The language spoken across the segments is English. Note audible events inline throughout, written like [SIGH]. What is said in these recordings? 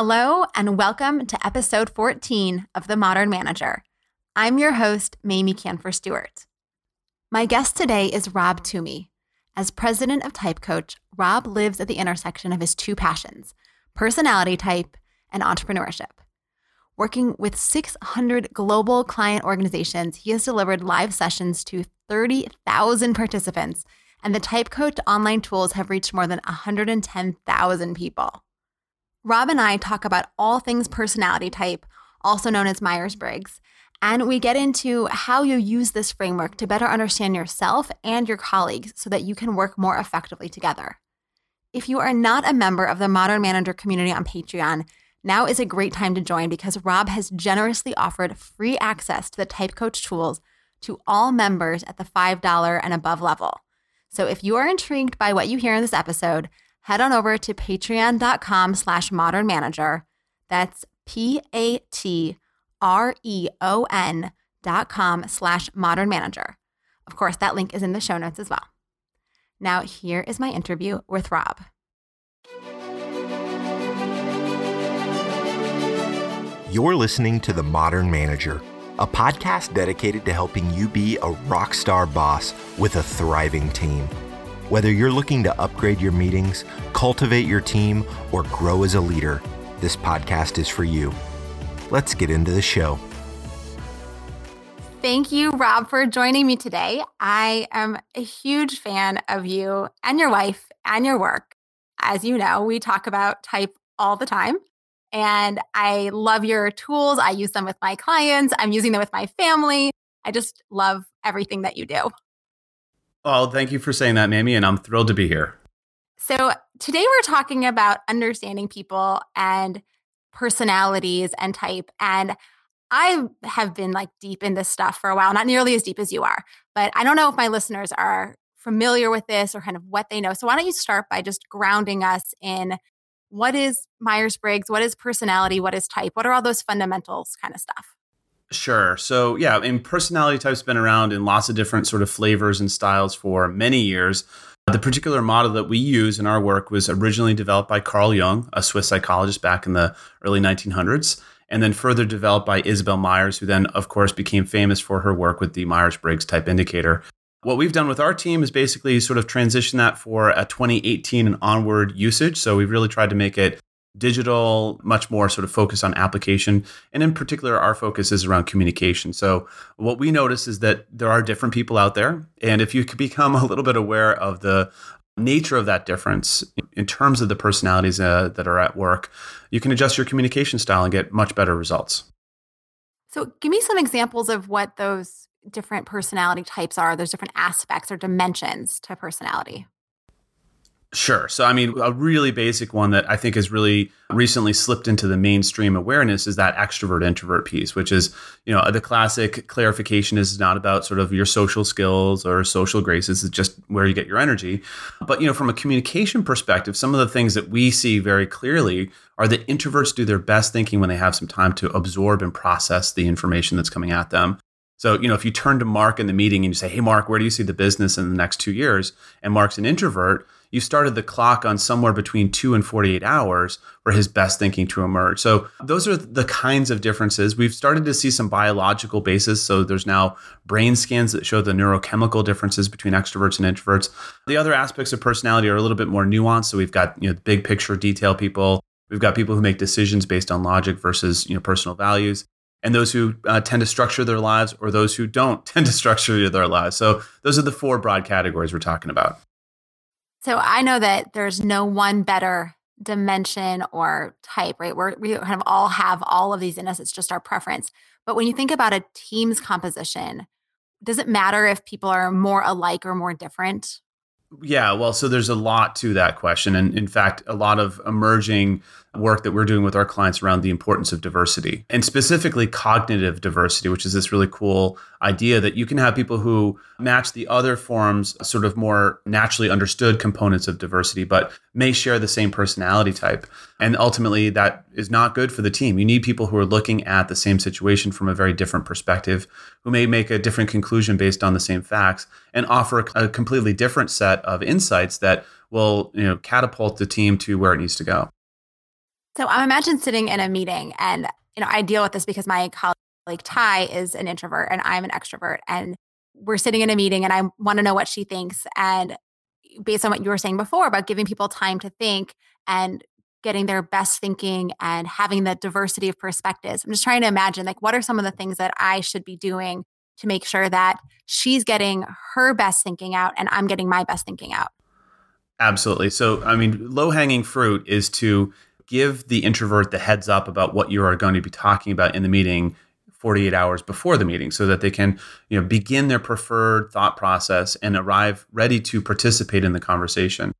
Hello, and welcome to episode 14 of The Modern Manager. I'm your host, Mamie Kanfer Stewart. My guest today is Rob Toomey. As president of Type Coach, Rob lives at the intersection of his two passions personality type and entrepreneurship. Working with 600 global client organizations, he has delivered live sessions to 30,000 participants, and the Type Coach online tools have reached more than 110,000 people. Rob and I talk about all things personality type, also known as Myers Briggs, and we get into how you use this framework to better understand yourself and your colleagues so that you can work more effectively together. If you are not a member of the Modern Manager community on Patreon, now is a great time to join because Rob has generously offered free access to the Type Coach tools to all members at the $5 and above level. So if you are intrigued by what you hear in this episode, head on over to patreon.com slash modern manager. That's P-A-T-R-E-O-N dot com slash modern manager. Of course, that link is in the show notes as well. Now, here is my interview with Rob. You're listening to The Modern Manager, a podcast dedicated to helping you be a rock star boss with a thriving team. Whether you're looking to upgrade your meetings, cultivate your team, or grow as a leader, this podcast is for you. Let's get into the show. Thank you, Rob, for joining me today. I am a huge fan of you and your wife and your work. As you know, we talk about type all the time. And I love your tools. I use them with my clients, I'm using them with my family. I just love everything that you do. Oh, thank you for saying that, Mamie, and I'm thrilled to be here. So, today we're talking about understanding people and personalities and type. And I have been like deep in this stuff for a while, not nearly as deep as you are, but I don't know if my listeners are familiar with this or kind of what they know. So, why don't you start by just grounding us in what is Myers Briggs? What is personality? What is type? What are all those fundamentals kind of stuff? Sure. So, yeah, and personality types been around in lots of different sort of flavors and styles for many years. Uh, the particular model that we use in our work was originally developed by Carl Jung, a Swiss psychologist back in the early 1900s, and then further developed by Isabel Myers, who then, of course, became famous for her work with the Myers Briggs type indicator. What we've done with our team is basically sort of transition that for a 2018 and onward usage. So we've really tried to make it digital, much more sort of focused on application. And in particular, our focus is around communication. So, what we notice is that there are different people out there. And if you could become a little bit aware of the nature of that difference in terms of the personalities uh, that are at work, you can adjust your communication style and get much better results. So, give me some examples of what those different personality types are. those different aspects or dimensions to personality. Sure. So, I mean, a really basic one that I think has really recently slipped into the mainstream awareness is that extrovert introvert piece, which is, you know, the classic clarification is not about sort of your social skills or social graces, it's just where you get your energy. But, you know, from a communication perspective, some of the things that we see very clearly are that introverts do their best thinking when they have some time to absorb and process the information that's coming at them. So, you know, if you turn to Mark in the meeting and you say, Hey, Mark, where do you see the business in the next two years? And Mark's an introvert, you started the clock on somewhere between two and 48 hours for his best thinking to emerge. So, those are the kinds of differences. We've started to see some biological basis. So, there's now brain scans that show the neurochemical differences between extroverts and introverts. The other aspects of personality are a little bit more nuanced. So, we've got, you know, big picture detail people. We've got people who make decisions based on logic versus, you know, personal values and those who uh, tend to structure their lives or those who don't [LAUGHS] tend to structure their lives. So those are the four broad categories we're talking about. So I know that there's no one better dimension or type, right? We're, we kind of all have all of these in us. It's just our preference. But when you think about a team's composition, does it matter if people are more alike or more different? Yeah, well, so there's a lot to that question. And in fact, a lot of emerging work that we're doing with our clients around the importance of diversity and specifically cognitive diversity, which is this really cool idea that you can have people who match the other forms, sort of more naturally understood components of diversity, but may share the same personality type. And ultimately, that is not good for the team. You need people who are looking at the same situation from a very different perspective, who may make a different conclusion based on the same facts and offer a, completely different set of insights that will you know catapult the team to where it needs to go. So I'm imagine sitting in a meeting and you know, I deal with this because my colleague Ty is an introvert and I'm an extrovert and we're sitting in a meeting and I want to know what she thinks and based on what you were saying before about giving people time to think and getting their best thinking and having the diversity of perspectives. I'm just trying to imagine like what are some of the things that I should be doing to make sure that she's getting her best thinking out and I'm getting my best thinking out. Absolutely. So, I mean, low hanging fruit is to give the introvert the heads up about what you are going to be talking about in the meeting 48 hours before the meeting so that they can you know begin their preferred thought process and arrive ready to participate in the conversation.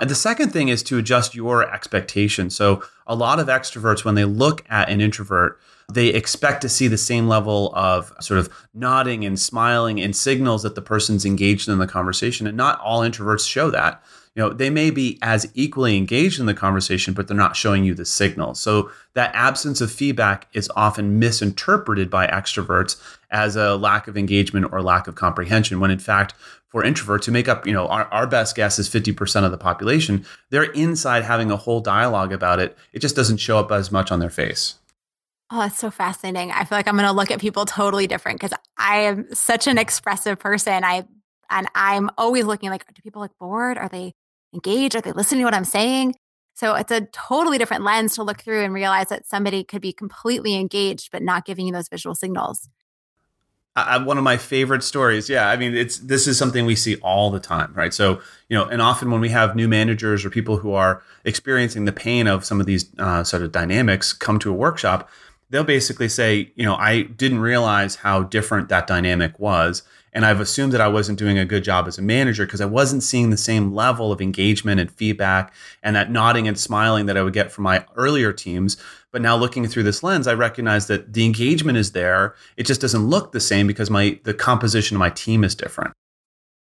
And the second thing is to adjust your expectations. So a lot of extroverts when they look at an introvert they expect to see the same level of sort of nodding and smiling and signals that the person's engaged in the conversation. And not all introverts show that you know they may be as equally engaged in the conversation but they're not showing you the signal so that absence of feedback is often misinterpreted by extroverts as a lack of engagement or lack of comprehension when in fact for introverts who make up you know our, our best guess is 50% of the population they're inside having a whole dialogue about it it just doesn't show up as much on their face Oh, it's so fascinating. I feel like I'm going to look at people totally different because I am such an expressive person. I and I'm always looking like, do people look bored? Are they engaged? Are they listening to what I'm saying? So it's a totally different lens to look through and realize that somebody could be completely engaged but not giving you those visual signals. I, one of my favorite stories. Yeah, I mean, it's this is something we see all the time, right? So you know, and often when we have new managers or people who are experiencing the pain of some of these uh, sort of dynamics come to a workshop, they'll basically say, you know, I didn't realize how different that dynamic was, and I've assumed that I wasn't doing a good job as a manager because I wasn't seeing the same level of engagement and feedback and that nodding and smiling that I would get from my earlier teams. But now looking through this lens, I recognize that the engagement is there. It just doesn't look the same because my the composition of my team is different.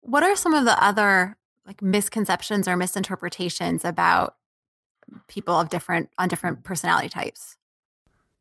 What are some of the other like misconceptions or misinterpretations about people of different on different personality types?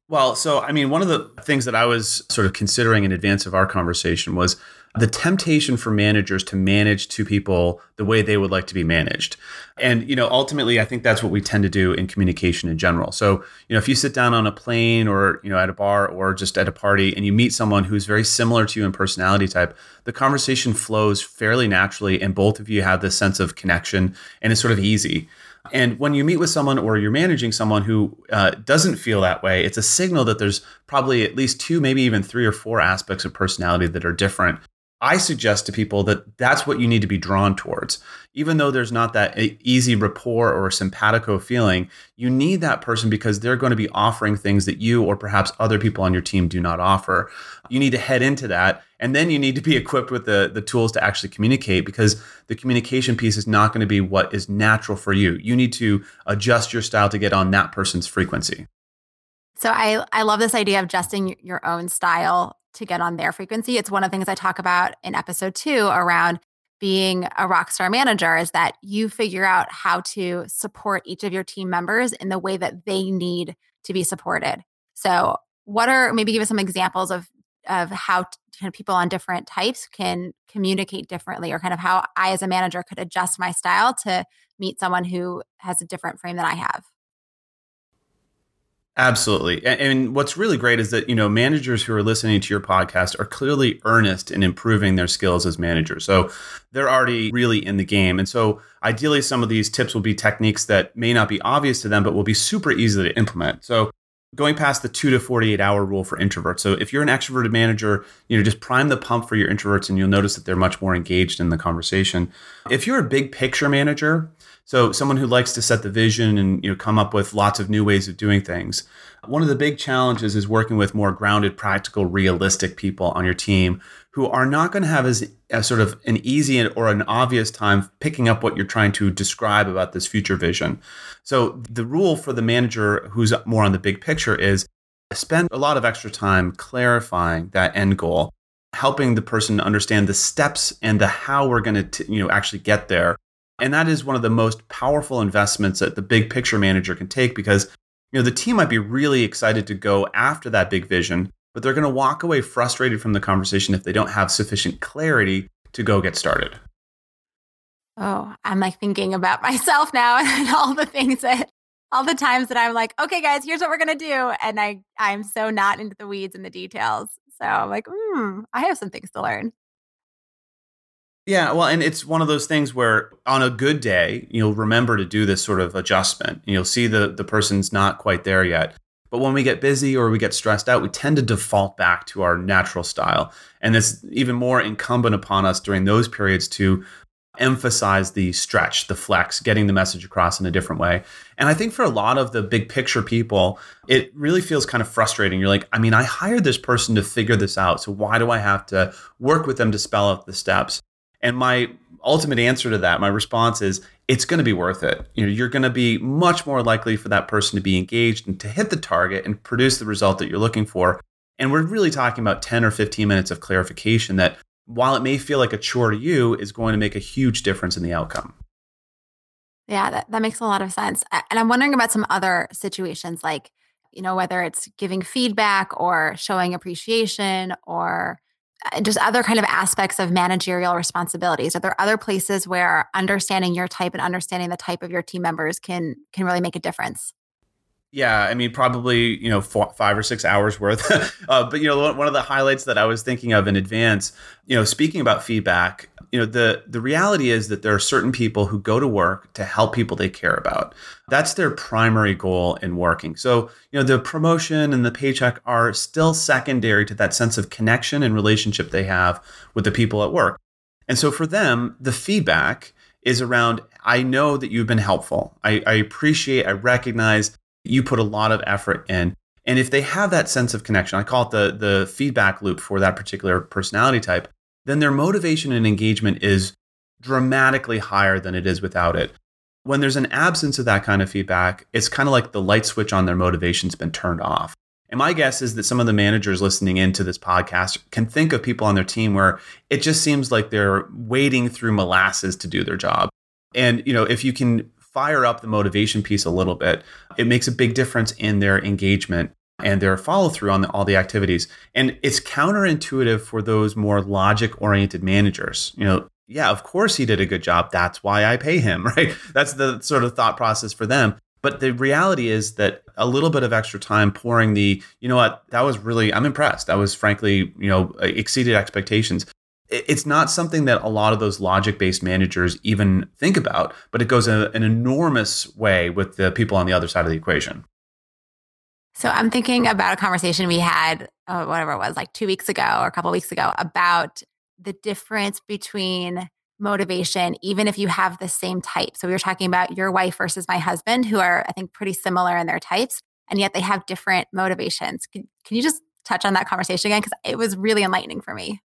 Well, so I mean, one of the things that I was sort of considering in advance of our conversation was the temptation for managers to manage two people the way they would like to be managed. And, you know, ultimately, I think that's what we tend to do in communication in general. So, you know, if you sit down on a plane or, you know, at a bar or just at a party and you meet someone who's very similar to you in personality type, the conversation flows fairly naturally and both of you have this sense of connection and it's sort of easy. And when you meet with someone or you're managing someone who uh, doesn't feel that way, it's a signal that there's probably at least two, maybe even three or four aspects of personality that are different. I suggest to people that that's what you need to be drawn towards. Even though there's not that easy rapport or simpatico feeling, you need that person because they're going to be offering things that you or perhaps other people on your team do not offer. You need to head into that. And then you need to be equipped with the, the tools to actually communicate because the communication piece is not going to be what is natural for you. You need to adjust your style to get on that person's frequency. So I, I love this idea of adjusting your own style to get on their frequency. It's one of the things I talk about in episode two around being a rock star manager is that you figure out how to support each of your team members in the way that they need to be supported. So, what are maybe give us some examples of of how of people on different types can communicate differently, or kind of how I, as a manager, could adjust my style to meet someone who has a different frame than I have? Absolutely. And, what's really great is that, you know, managers who are listening to your podcast are clearly earnest in improving their skills as managers. So they're already really in the game. And so ideally, some of these tips will be techniques that may not be obvious to them, but will be super easy to implement. So going past the two to 48 hour rule for introverts. So if you're an extroverted manager, you know, just prime the pump for your introverts and you'll notice that they're much more engaged in the conversation. If you're a big picture manager, so someone who likes to set the vision and you know come up with lots of new ways of doing things. One of the big challenges is working with more grounded, practical, realistic people on your team who are not going to have as, as sort of an easy or an obvious time picking up what you're trying to describe about this future vision. So the rule for the manager who's more on the big picture is spend a lot of extra time clarifying that end goal helping the person understand the steps and the how we're going to you know actually get there and that is one of the most powerful investments that the big picture manager can take because you know the team might be really excited to go after that big vision, but they're going to walk away frustrated from the conversation if they don't have sufficient clarity to go get started. Oh, I'm like thinking about [LAUGHS] myself now [LAUGHS] and all the things that all the times that I'm like, okay, guys, here's what we're gonna do, and I I'm so not into the weeds and the details. So I'm like, hmm, I have some things to learn. Yeah, well, and it's one of those things where on a good day, you'll remember to do this sort of adjustment. and You'll see the the person's not quite there yet. But when we get busy or we get stressed out, we tend to default back to our natural style. And it's even more incumbent upon us during those periods to emphasize the stretch, the flex, getting the message across in a different way. And I think for a lot of the big picture people, it really feels kind of frustrating. You're like, I mean, I hired this person to figure this out. So why do I have to work with them to spell out the steps? And my ultimate answer to that, my response is it's going to be worth it. You know, you're going to be much more likely for that person to be engaged and to hit the target and produce the result that you're looking for. And we're really talking about 10 or 15 minutes of clarification that while it may feel like a chore to you is going to make a huge difference in the outcome. Yeah, that, that makes a lot of sense. And I'm wondering about some other situations like, you know, whether it's giving feedback or showing appreciation or just other kind of aspects of managerial responsibilities are there other places where understanding your type and understanding the type of your team members can can really make a difference yeah, I mean, probably you know four, five or six hours worth. [LAUGHS] uh, but you know, one of the highlights that I was thinking of in advance, you know, speaking about feedback, you know, the the reality is that there are certain people who go to work to help people they care about. That's their primary goal in working. So you know, the promotion and the paycheck are still secondary to that sense of connection and relationship they have with the people at work. And so for them, the feedback is around I know that you've been helpful. I, I appreciate, I recognize you put a lot of effort in. And if they have that sense of connection, I call it the, the feedback loop for that particular personality type, then their motivation and engagement is dramatically higher than it is without it. When there's an absence of that kind of feedback, it's kind of like the light switch on their motivation's been turned off. And my guess is that some of the managers listening into this podcast can think of people on their team where it just seems like they're wading through molasses to do their job. And you know, if you can fire up the motivation piece a little bit, it makes a big difference in their engagement and their follow through on the, all the activities. And it's counterintuitive for those more logic oriented managers. You know, yeah, of course he did a good job. That's why I pay him, [LAUGHS] right? That's the sort of thought process for them. But the reality is that a little bit of extra time pouring the, you know what, that was really, I'm impressed. That was frankly, you know, uh, exceeded expectations it's not something that a lot of those logic based managers even think about, but it goes a, an enormous way with the people on the other side of the equation. So I'm thinking about a conversation we had, uh, whatever it was, like two weeks ago or a couple weeks ago, about the difference between motivation, even if you have the same type. So we were talking about your wife versus my husband, who are, I think, pretty similar in their types, and yet they have different motivations. Can, can you just touch on that conversation again? Because it was really enlightening for me.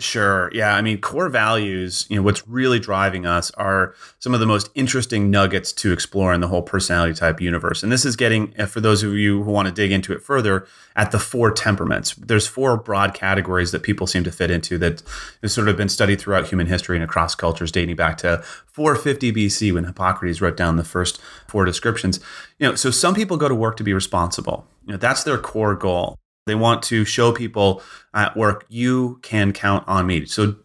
Sure. Yeah. I mean, core values, you know, what's really driving us are some of the most interesting nuggets to explore in the whole personality type universe. And this is getting, uh, for those of you who want to dig into it further, at the four temperaments. There's four broad categories that people seem to fit into that has sort of been studied throughout human history and across cultures dating back to 450 BC when Hippocrates wrote down the first four descriptions. You know, so some people go to work to be responsible. You know, that's their core goal. They want to show people at work, you can count on me. So,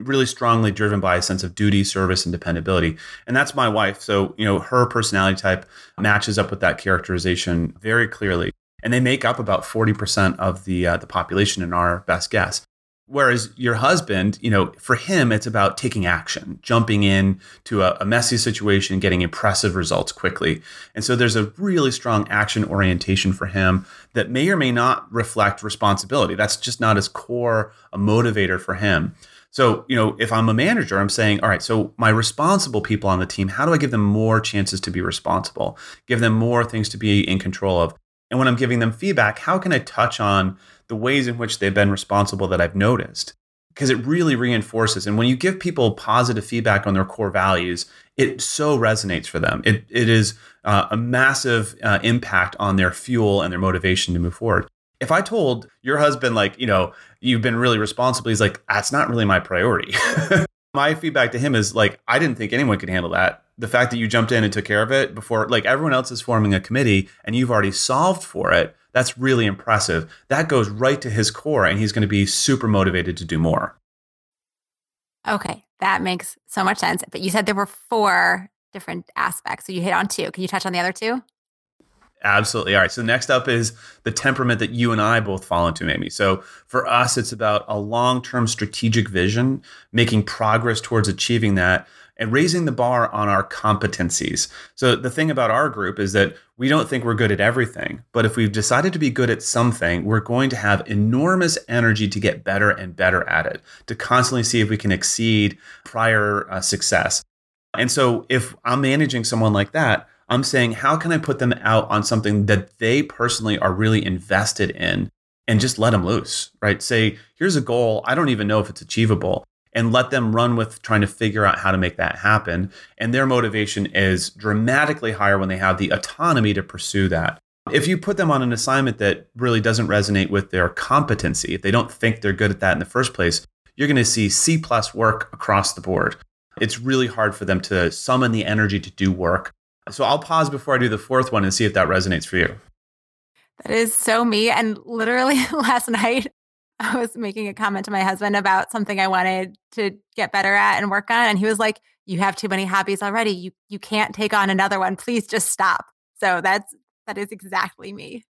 really strongly driven by a sense of duty, service, and dependability. And that's my wife. So, you know, her personality type matches up with that characterization very clearly. And they make up about 40% of the, uh, the population in our best guess. Whereas your husband, you know, for him, it's about taking action, jumping in to a, a, messy situation, getting impressive results quickly. And so there's a really strong action orientation for him that may or may not reflect responsibility. That's just not as core a motivator for him. So, you know, if I'm a manager, I'm saying, all right, so my responsible people on the team, how do I give them more chances to be responsible? Give them more things to be in control of? And when I'm giving them feedback, how can I touch on the ways in which they've been responsible that I've noticed? Because it really reinforces. And when you give people positive feedback on their core values, it so resonates for them. It, it is uh, a massive uh, impact on their fuel and their motivation to move forward. If I told your husband, like, you know, you've been really responsible, he's like, that's not really my priority. [LAUGHS] my feedback to him is like, I didn't think anyone could handle that the fact that you jumped in and took care of it before like everyone else is forming a committee and you've already solved for it that's really impressive that goes right to his core and he's going to be super motivated to do more okay that makes so much sense but you said there were four different aspects so you hit on two can you touch on the other two Absolutely. All right. So next up is the temperament that you and I both fall into, Amy. So for us, it's about a long-term strategic vision, making progress towards achieving that, and raising the bar on our competencies. So the thing about our group is that we don't think we're good at everything, but if we've decided to be good at something, we're going to have enormous energy to get better and better at it, to constantly see if we can exceed prior uh, success. And so if I'm managing someone like that, I'm saying, how can I put them out on something that they personally are really invested in and just let them loose, right? Say, here's a goal. I don't even know if it's achievable. And let them run with trying to figure out how to make that happen. And their motivation is dramatically higher when they have the autonomy to pursue that. If you put them on an assignment that really doesn't resonate with their competency, if they don't think they're good at that in the first place, you're going to see C plus work across the board. It's really hard for them to summon the energy to do work so I'll pause before I do the fourth one and see if that resonates for you. That is so me. And literally [LAUGHS] last night, [LAUGHS] I was making a comment to my husband about something I wanted to get better at and work on. And he was like, You have too many hobbies already. You you can't take on another one. Please just stop. So that's that is exactly me.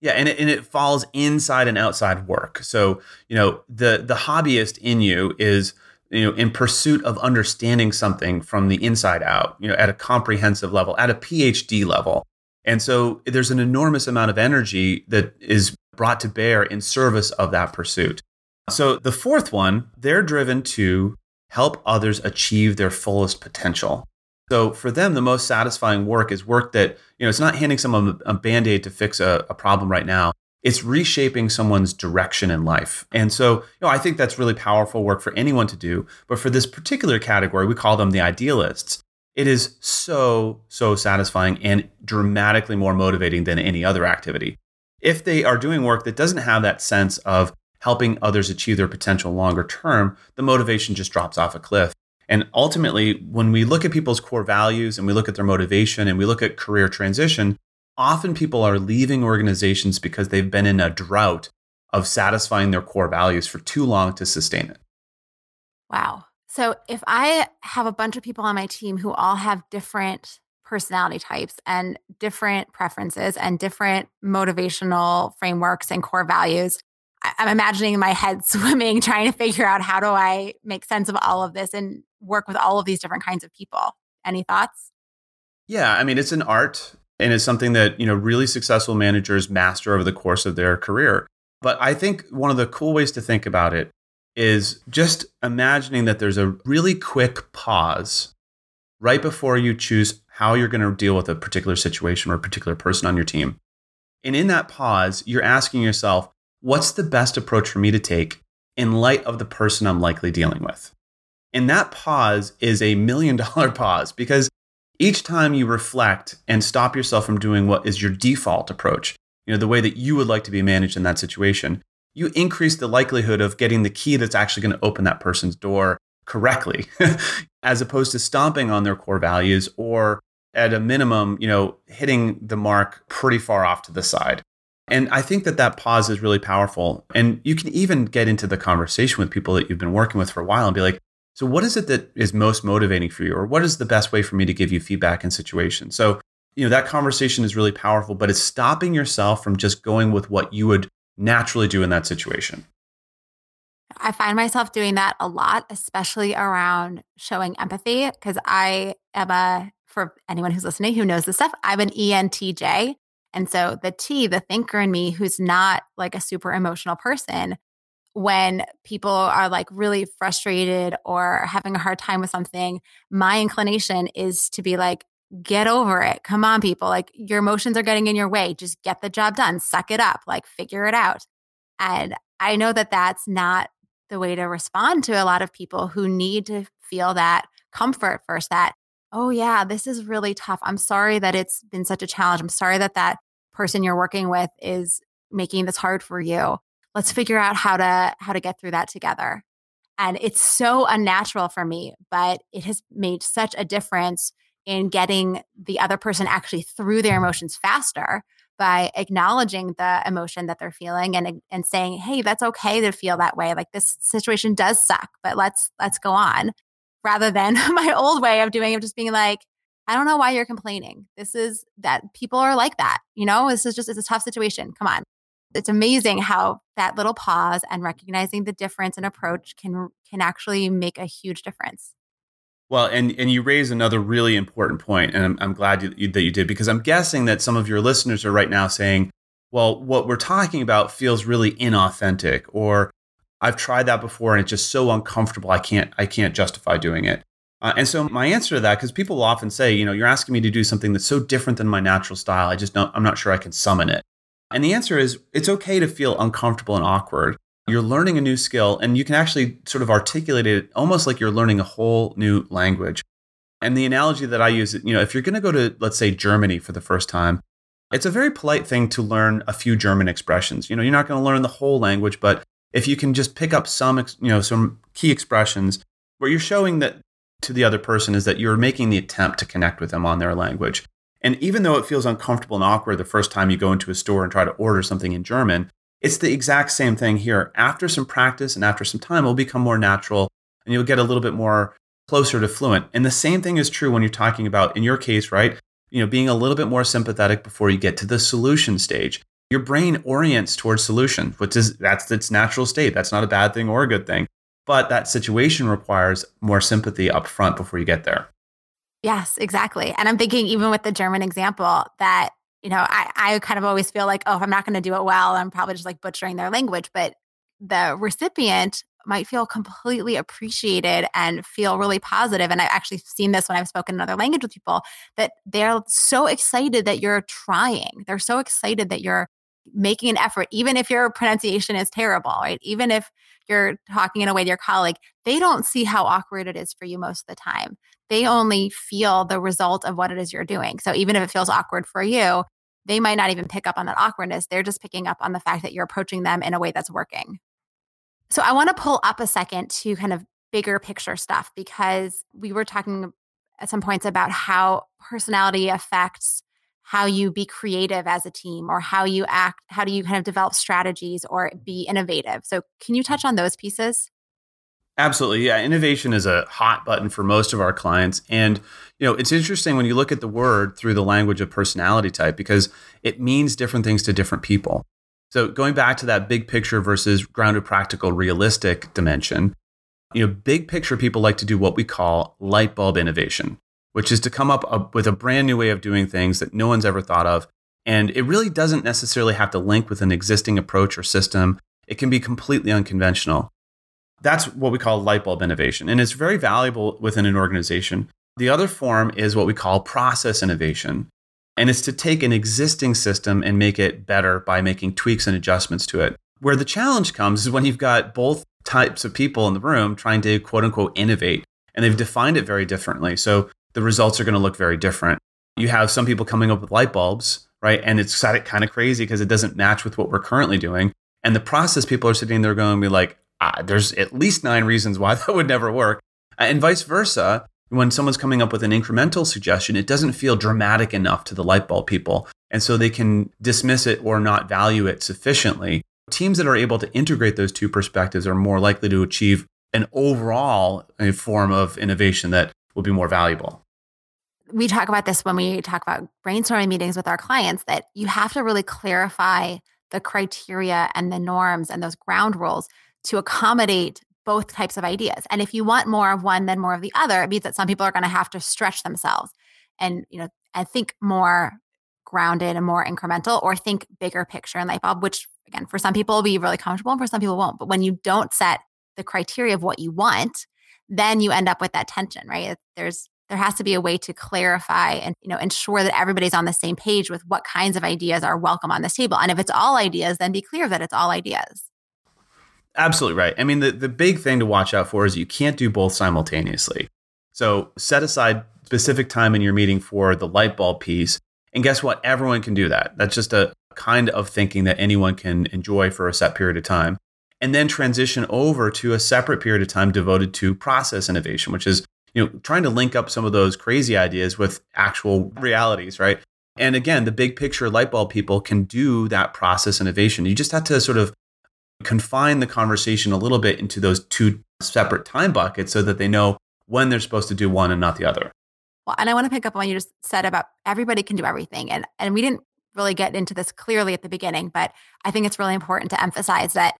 Yeah, and it, and it falls inside and outside work. So, you know, the the hobbyist in you is you know in pursuit of understanding something from the inside out you know at a comprehensive level at a phd level and so there's an enormous amount of energy that is brought to bear in service of that pursuit so the fourth one they're driven to help others achieve their fullest potential so for them the most satisfying work is work that you know it's not handing someone a band-aid to fix a, a problem right now it's reshaping someone's direction in life. And so, you know, I think that's really powerful work for anyone to do. But for this particular category, we call them the idealists. It is so, so satisfying and dramatically more motivating than any other activity. If they are doing work that doesn't have that sense of helping others achieve their potential longer term, the motivation just drops off a cliff. And ultimately, when we look at people's core values and we look at their motivation and we look at career transition, often people are leaving organizations because they've been in a drought of satisfying their core values for too long to sustain it. Wow. So if I have a bunch of people on my team who all have different personality types and different preferences and different motivational frameworks and core values, I'm imagining my head [LAUGHS] swimming, trying to figure out how do I make sense of all of this and work with all of these different kinds of people. Any thoughts? Yeah, I mean, it's an art and it's something that you know really successful managers master over the course of their career but i think one of the cool ways to think about it is just imagining that there's a really quick pause right before you choose how you're going to deal with a particular situation or a particular person on your team. And in that pause you're asking yourself what's the best approach for me to take in light of the person i'm likely dealing with? And that pause is a million [LAUGHS] dollar pause because each time you reflect and stop yourself from doing what is your default approach, you know, the way that you would like to be managed in that situation, you increase the likelihood of getting the key that's actually going to open that person's door correctly, [LAUGHS] as opposed to stomping on their core values or at a minimum, you know, hitting the mark pretty far off to the side. And I think that that pause is really powerful. And you can even get into the conversation with people that you've been working with for a while and be like, so, what is it that is most motivating for you, or what is the best way for me to give you feedback in situations? So, you know, that conversation is really powerful, but it's stopping yourself from just going with what you would naturally do in that situation. I find myself doing that a lot, especially around showing empathy, because I am a, for anyone who's listening who knows this stuff, I'm an ENTJ. And so the T, the thinker in me, who's not like a super emotional person, when people are like really frustrated or having a hard time with something, my inclination is to be like, get over it. Come on, people. Like your emotions are getting in your way. Just get the job done. Suck it up. Like figure it out. And I know that that's not the way to respond to a lot of people who need to feel that comfort first that, oh, yeah, this is really tough. I'm sorry that it's been such a challenge. I'm sorry that that person you're working with is making this hard for you let's figure out how to how to get through that together and it's so unnatural for me but it has made such a difference in getting the other person actually through their emotions faster by acknowledging the emotion that they're feeling and and saying hey that's okay to feel that way like this situation does suck but let's let's go on rather than [LAUGHS] my old way of doing it just being like I don't know why you're complaining. This is that people are like that. You know, this is just, it's a tough situation. Come on. It's amazing how that little pause and recognizing the difference in approach can can actually make a huge difference. Well, and and you raise another really important point, and I'm, I'm glad you, that you did because I'm guessing that some of your listeners are right now saying, "Well, what we're talking about feels really inauthentic," or "I've tried that before and it's just so uncomfortable. I can't I can't justify doing it." Uh, and so my answer to that, because people will often say, you know, you're asking me to do something that's so different than my natural style. I just don't. I'm not sure I can summon it. And the answer is, it's okay to feel uncomfortable and awkward you're learning a new skill and you can actually sort of articulate it almost like you're learning a whole new language. And the analogy that I use, you know, if you're going to go to, let's say, Germany for the first time, it's a very polite thing to learn a few German expressions. You know, you're not going to learn the whole language, but if you can just pick up some, you know, some key expressions where you're showing that to the other person is that you're making the attempt to connect with them on their language. And even though it feels uncomfortable and awkward the first time you go into a store and try to order something in German, it's the exact same thing here. After some practice and after some time, it'll become more natural and you'll get a little bit more closer to fluent. And the same thing is true when you're talking about, in your case, right? You know, being a little bit more sympathetic before you get to the solution stage. Your brain orients towards solution, which is that's its natural state. That's not a bad thing or a good thing. But that situation requires more sympathy up front before you get there. Yes, exactly. And I'm thinking, even with the German example, that you know, I, I kind of always feel like, oh, if I'm not going to do it well, I'm probably just like butchering their language. But the recipient might feel completely appreciated and feel really positive. And I've actually seen this when I've spoken another language with people that they're so excited that you're trying. They're so excited that you're making an effort, even if your pronunciation is terrible, right? Even if you're talking in a way to your colleague, they don't see how awkward it is for you most of the time they only feel the result of what it is you're doing. So even if it feels awkward for you, they might not even pick up on that awkwardness. They're just picking up on the fact that you're approaching them in a way that's working. So I want to pull up a second to kind of bigger picture stuff because we were talking at some points about how personality affects how you be creative as a team or how you act, how do you kind of develop strategies or be innovative. So can you touch on those pieces? Absolutely. Yeah. Innovation is a hot button for most of our clients. And, you know, it's interesting when you look at the word through the language of personality type because it means different things to different people. So going back to that big picture versus grounded practical realistic dimension, you know, big picture people like to do what we call light bulb innovation, which is to come up uh, with a brand new way of doing things that no one's ever thought of. And it really doesn't necessarily have to link with an existing approach or system. It can be completely unconventional. That's what we call light bulb innovation. And it's very valuable within an organization. The other form is what we call process innovation. And it's to take an existing system and make it better by making tweaks and adjustments to it. Where the challenge comes is when you've got both types of people in the room trying to quote unquote innovate, and they've defined it very differently. So the results are going to look very different. You have some people coming up with light bulbs, right? And it's kind of crazy because it doesn't match with what we're currently doing. And the process people are sitting there going to be like, uh, there's at least nine reasons why [LAUGHS] that would never work. And vice versa, when someone's coming up with an incremental suggestion, it doesn't feel dramatic enough to the light bulb people. And so they can dismiss it or not value it sufficiently. Teams that are able to integrate those two perspectives are more likely to achieve an overall form of innovation that will be more valuable. We talk about this when we talk about brainstorming meetings with our clients that you have to really clarify the criteria and the norms and those ground rules to accommodate both types of ideas. And if you want more of one than more of the other, it means that some people are going to have to stretch themselves and, you know, and think more grounded and more incremental or think bigger picture and light bulb, which again, for some people will be really comfortable and for some people won't. But when you don't set the criteria of what you want, then you end up with that tension, right? There's there has to be a way to clarify and you know ensure that everybody's on the same page with what kinds of ideas are welcome on this table. And if it's all ideas, then be clear that it's all ideas. Absolutely right. I mean, the, the big thing to watch out for is you can't do both simultaneously. So set aside specific time in your meeting for the light bulb piece. And guess what? Everyone can do that. That's just a kind of thinking that anyone can enjoy for a set period of time. And then transition over to a separate period of time devoted to process innovation, which is you know trying to link up some of those crazy ideas with actual realities, right? And again, the big picture light bulb people can do that process innovation. You just have to sort of confine the conversation a little bit into those two separate time buckets so that they know when they're supposed to do one and not the other. Well, and I want to pick up on what you just said about everybody can do everything. And and we didn't really get into this clearly at the beginning, but I think it's really important to emphasize that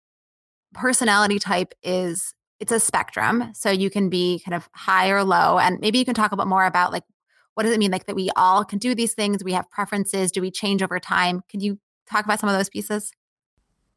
personality type is it's a spectrum. So you can be kind of high or low. And maybe you can talk a bit more about like what does it mean like that we all can do these things? We have preferences. Do we change over time? Can you talk about some of those pieces?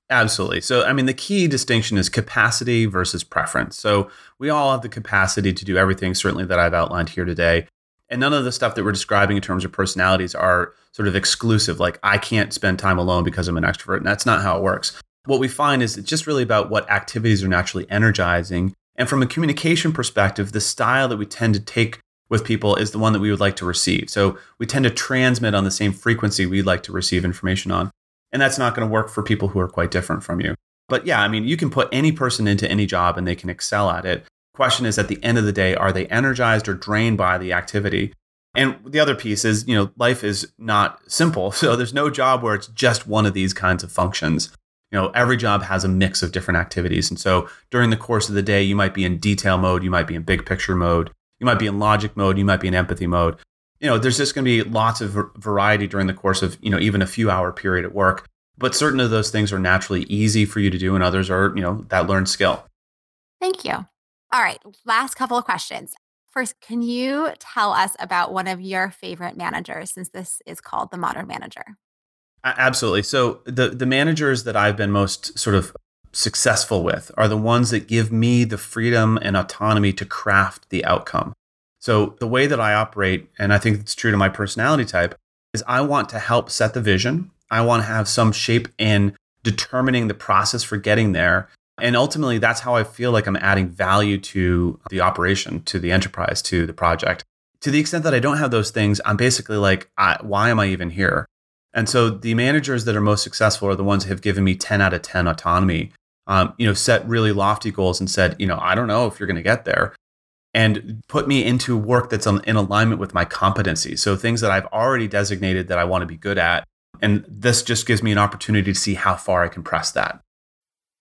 Absolutely. So, I mean, the key distinction is capacity versus preference. So, we all have the capacity to do everything, certainly, that I've outlined here today. And none of the stuff that we're describing in terms of personalities are sort of exclusive, like I can't spend time alone because I'm an extrovert. And that's not how it works. What we find is it's just really about what activities are naturally energizing. And from a communication perspective, the style that we tend to take with people is the one that we would like to receive. So we tend to transmit on the same frequency we'd like to receive information on. And that's not going to work for people who are quite different from you. But yeah, I mean, you can put any person into any job and they can excel at it. Question is at the end of the day, are they energized or drained by the activity? And the other piece is, you know, life is not simple. [LAUGHS] So there's no job where it's just one of these kinds of functions. You know, every job has a mix of different activities. And so during the course of the day, you might be in detail mode, you might be in big picture mode, you might be in logic mode, you might be in empathy mode. You know, there's just going to be lots of variety during the course of, you know, even a few hour period at work. But certain of those things are naturally easy for you to do, and others are, you know, that learned skill. Thank you. All right, last couple of questions. First, can you tell us about one of your favorite managers since this is called the modern manager? Absolutely. So the the managers that I've been most sort of successful with are the ones that give me the freedom and autonomy to craft the outcome. So the way that I operate and I think it's true to my personality type is I want to help set the vision. I want to have some shape in determining the process for getting there and ultimately, that's how I feel like I'm adding value to the operation, to the enterprise, to the project. To the extent that I don't have those things, I'm basically like, why am I even here? And so the managers that are most successful are the ones that have given me 10 out of 10 autonomy, um, you know, set really lofty goals and said, you know, I don't know if you're going to get there and put me into work that's in alignment with my competency. So things that I've already designated that I want to be good at. And this just gives me an opportunity to see how far I can press that.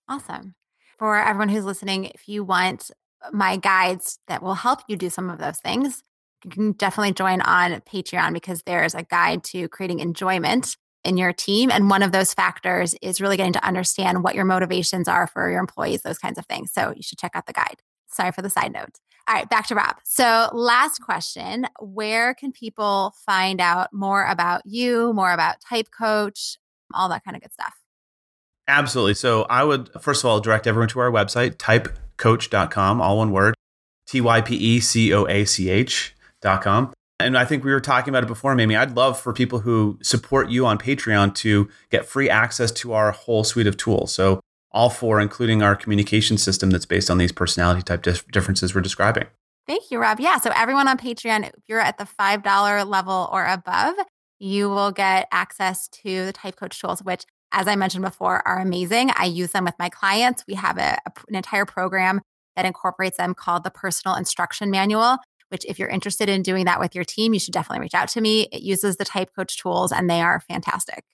Awesome for everyone who's listening, if you want my guides that will help you do some of those things, you can definitely join on Patreon because there's a guide to creating enjoyment in your team. And one of those factors is really getting to understand what your motivations are for your employees, those kinds of things. So you should check out the guide. Sorry for the side note. All right, back to Rob. So, last question Where can people find out more about you, more about Type Coach, all that kind of good stuff? Absolutely. So I would, first of all, direct everyone to our website, typecoach.com, all one word, T Y P E C O A C H.com. And I think we were talking about it before, Mamie. I'd love for people who support you on Patreon to get free access to our whole suite of tools. So, all four, including our communication system that's based on these personality type dif- differences we're describing. Thank you, Rob. Yeah. So, everyone on Patreon, if you're at the $5 level or above, you will get access to the Type Coach tools, which as I mentioned before, are amazing. I use them with my clients. We have a, a, an entire program that incorporates them called the Personal Instruction Manual, which, if you're interested in doing that with your team, you should definitely reach out to me. It uses the Type Coach tools and they are fantastic.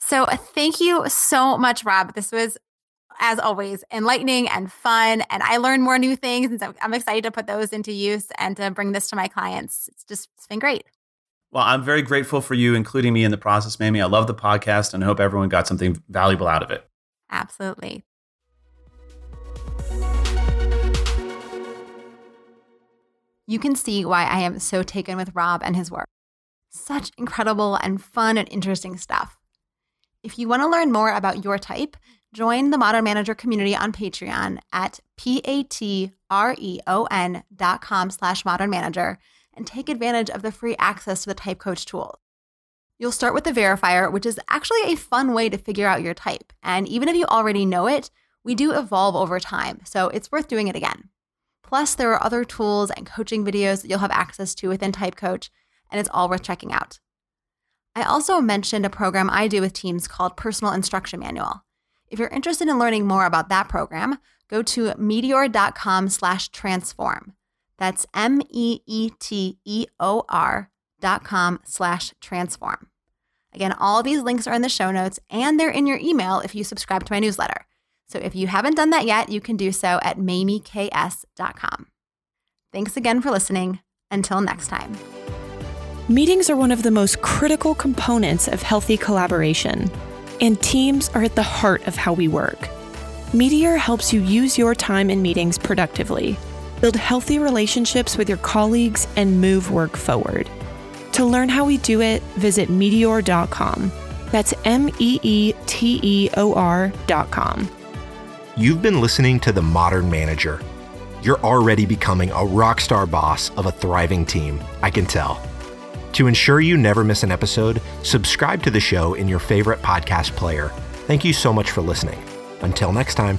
So, thank you so much, Rob. This was, as always, enlightening and fun. And I learned more new things. And so I'm excited to put those into use and to bring this to my clients. It's just, it's been great. Well, I'm very grateful for you including me in the process, Mamie. I love the podcast and I hope everyone got something valuable out of it. Absolutely. You can see why I am so taken with Rob and his work. Such incredible and fun and interesting stuff. If you want to learn more about your type, join the Modern Manager community on Patreon at p-a-t-r-e-o-n dot com slash modern manager and take advantage of the free access to the Type Coach tool. You'll start with the verifier, which is actually a fun way to figure out your type. And even if you already know it, we do evolve over time, so it's worth doing it again. Plus, there are other tools and coaching videos that you'll have access to within Type Coach, and it's all worth checking out. I also mentioned a program I do with teams called Personal Instruction Manual. If you're interested in learning more about that program, go to meeteor.com/transform. That's M E E T E O R dot com slash transform. Again, all these links are in the show notes and they're in your email if you subscribe to my newsletter. So if you haven't done that yet, you can do so at mamieks.com. Thanks again for listening. Until next time. Meetings are one of the most critical components of healthy collaboration, and teams are at the heart of how we work. Meeteor helps you use your time in meetings productively, build healthy relationships with your colleagues, and move work forward. To learn how we do it, visit meeteor.com. That's M E E T E O R.com. You've been listening to The Modern Manager. You're already becoming a rock star boss of a thriving team, I can tell. To ensure you never miss an episode, subscribe to the show in your favorite podcast player. Thank you so much for listening. Until next time.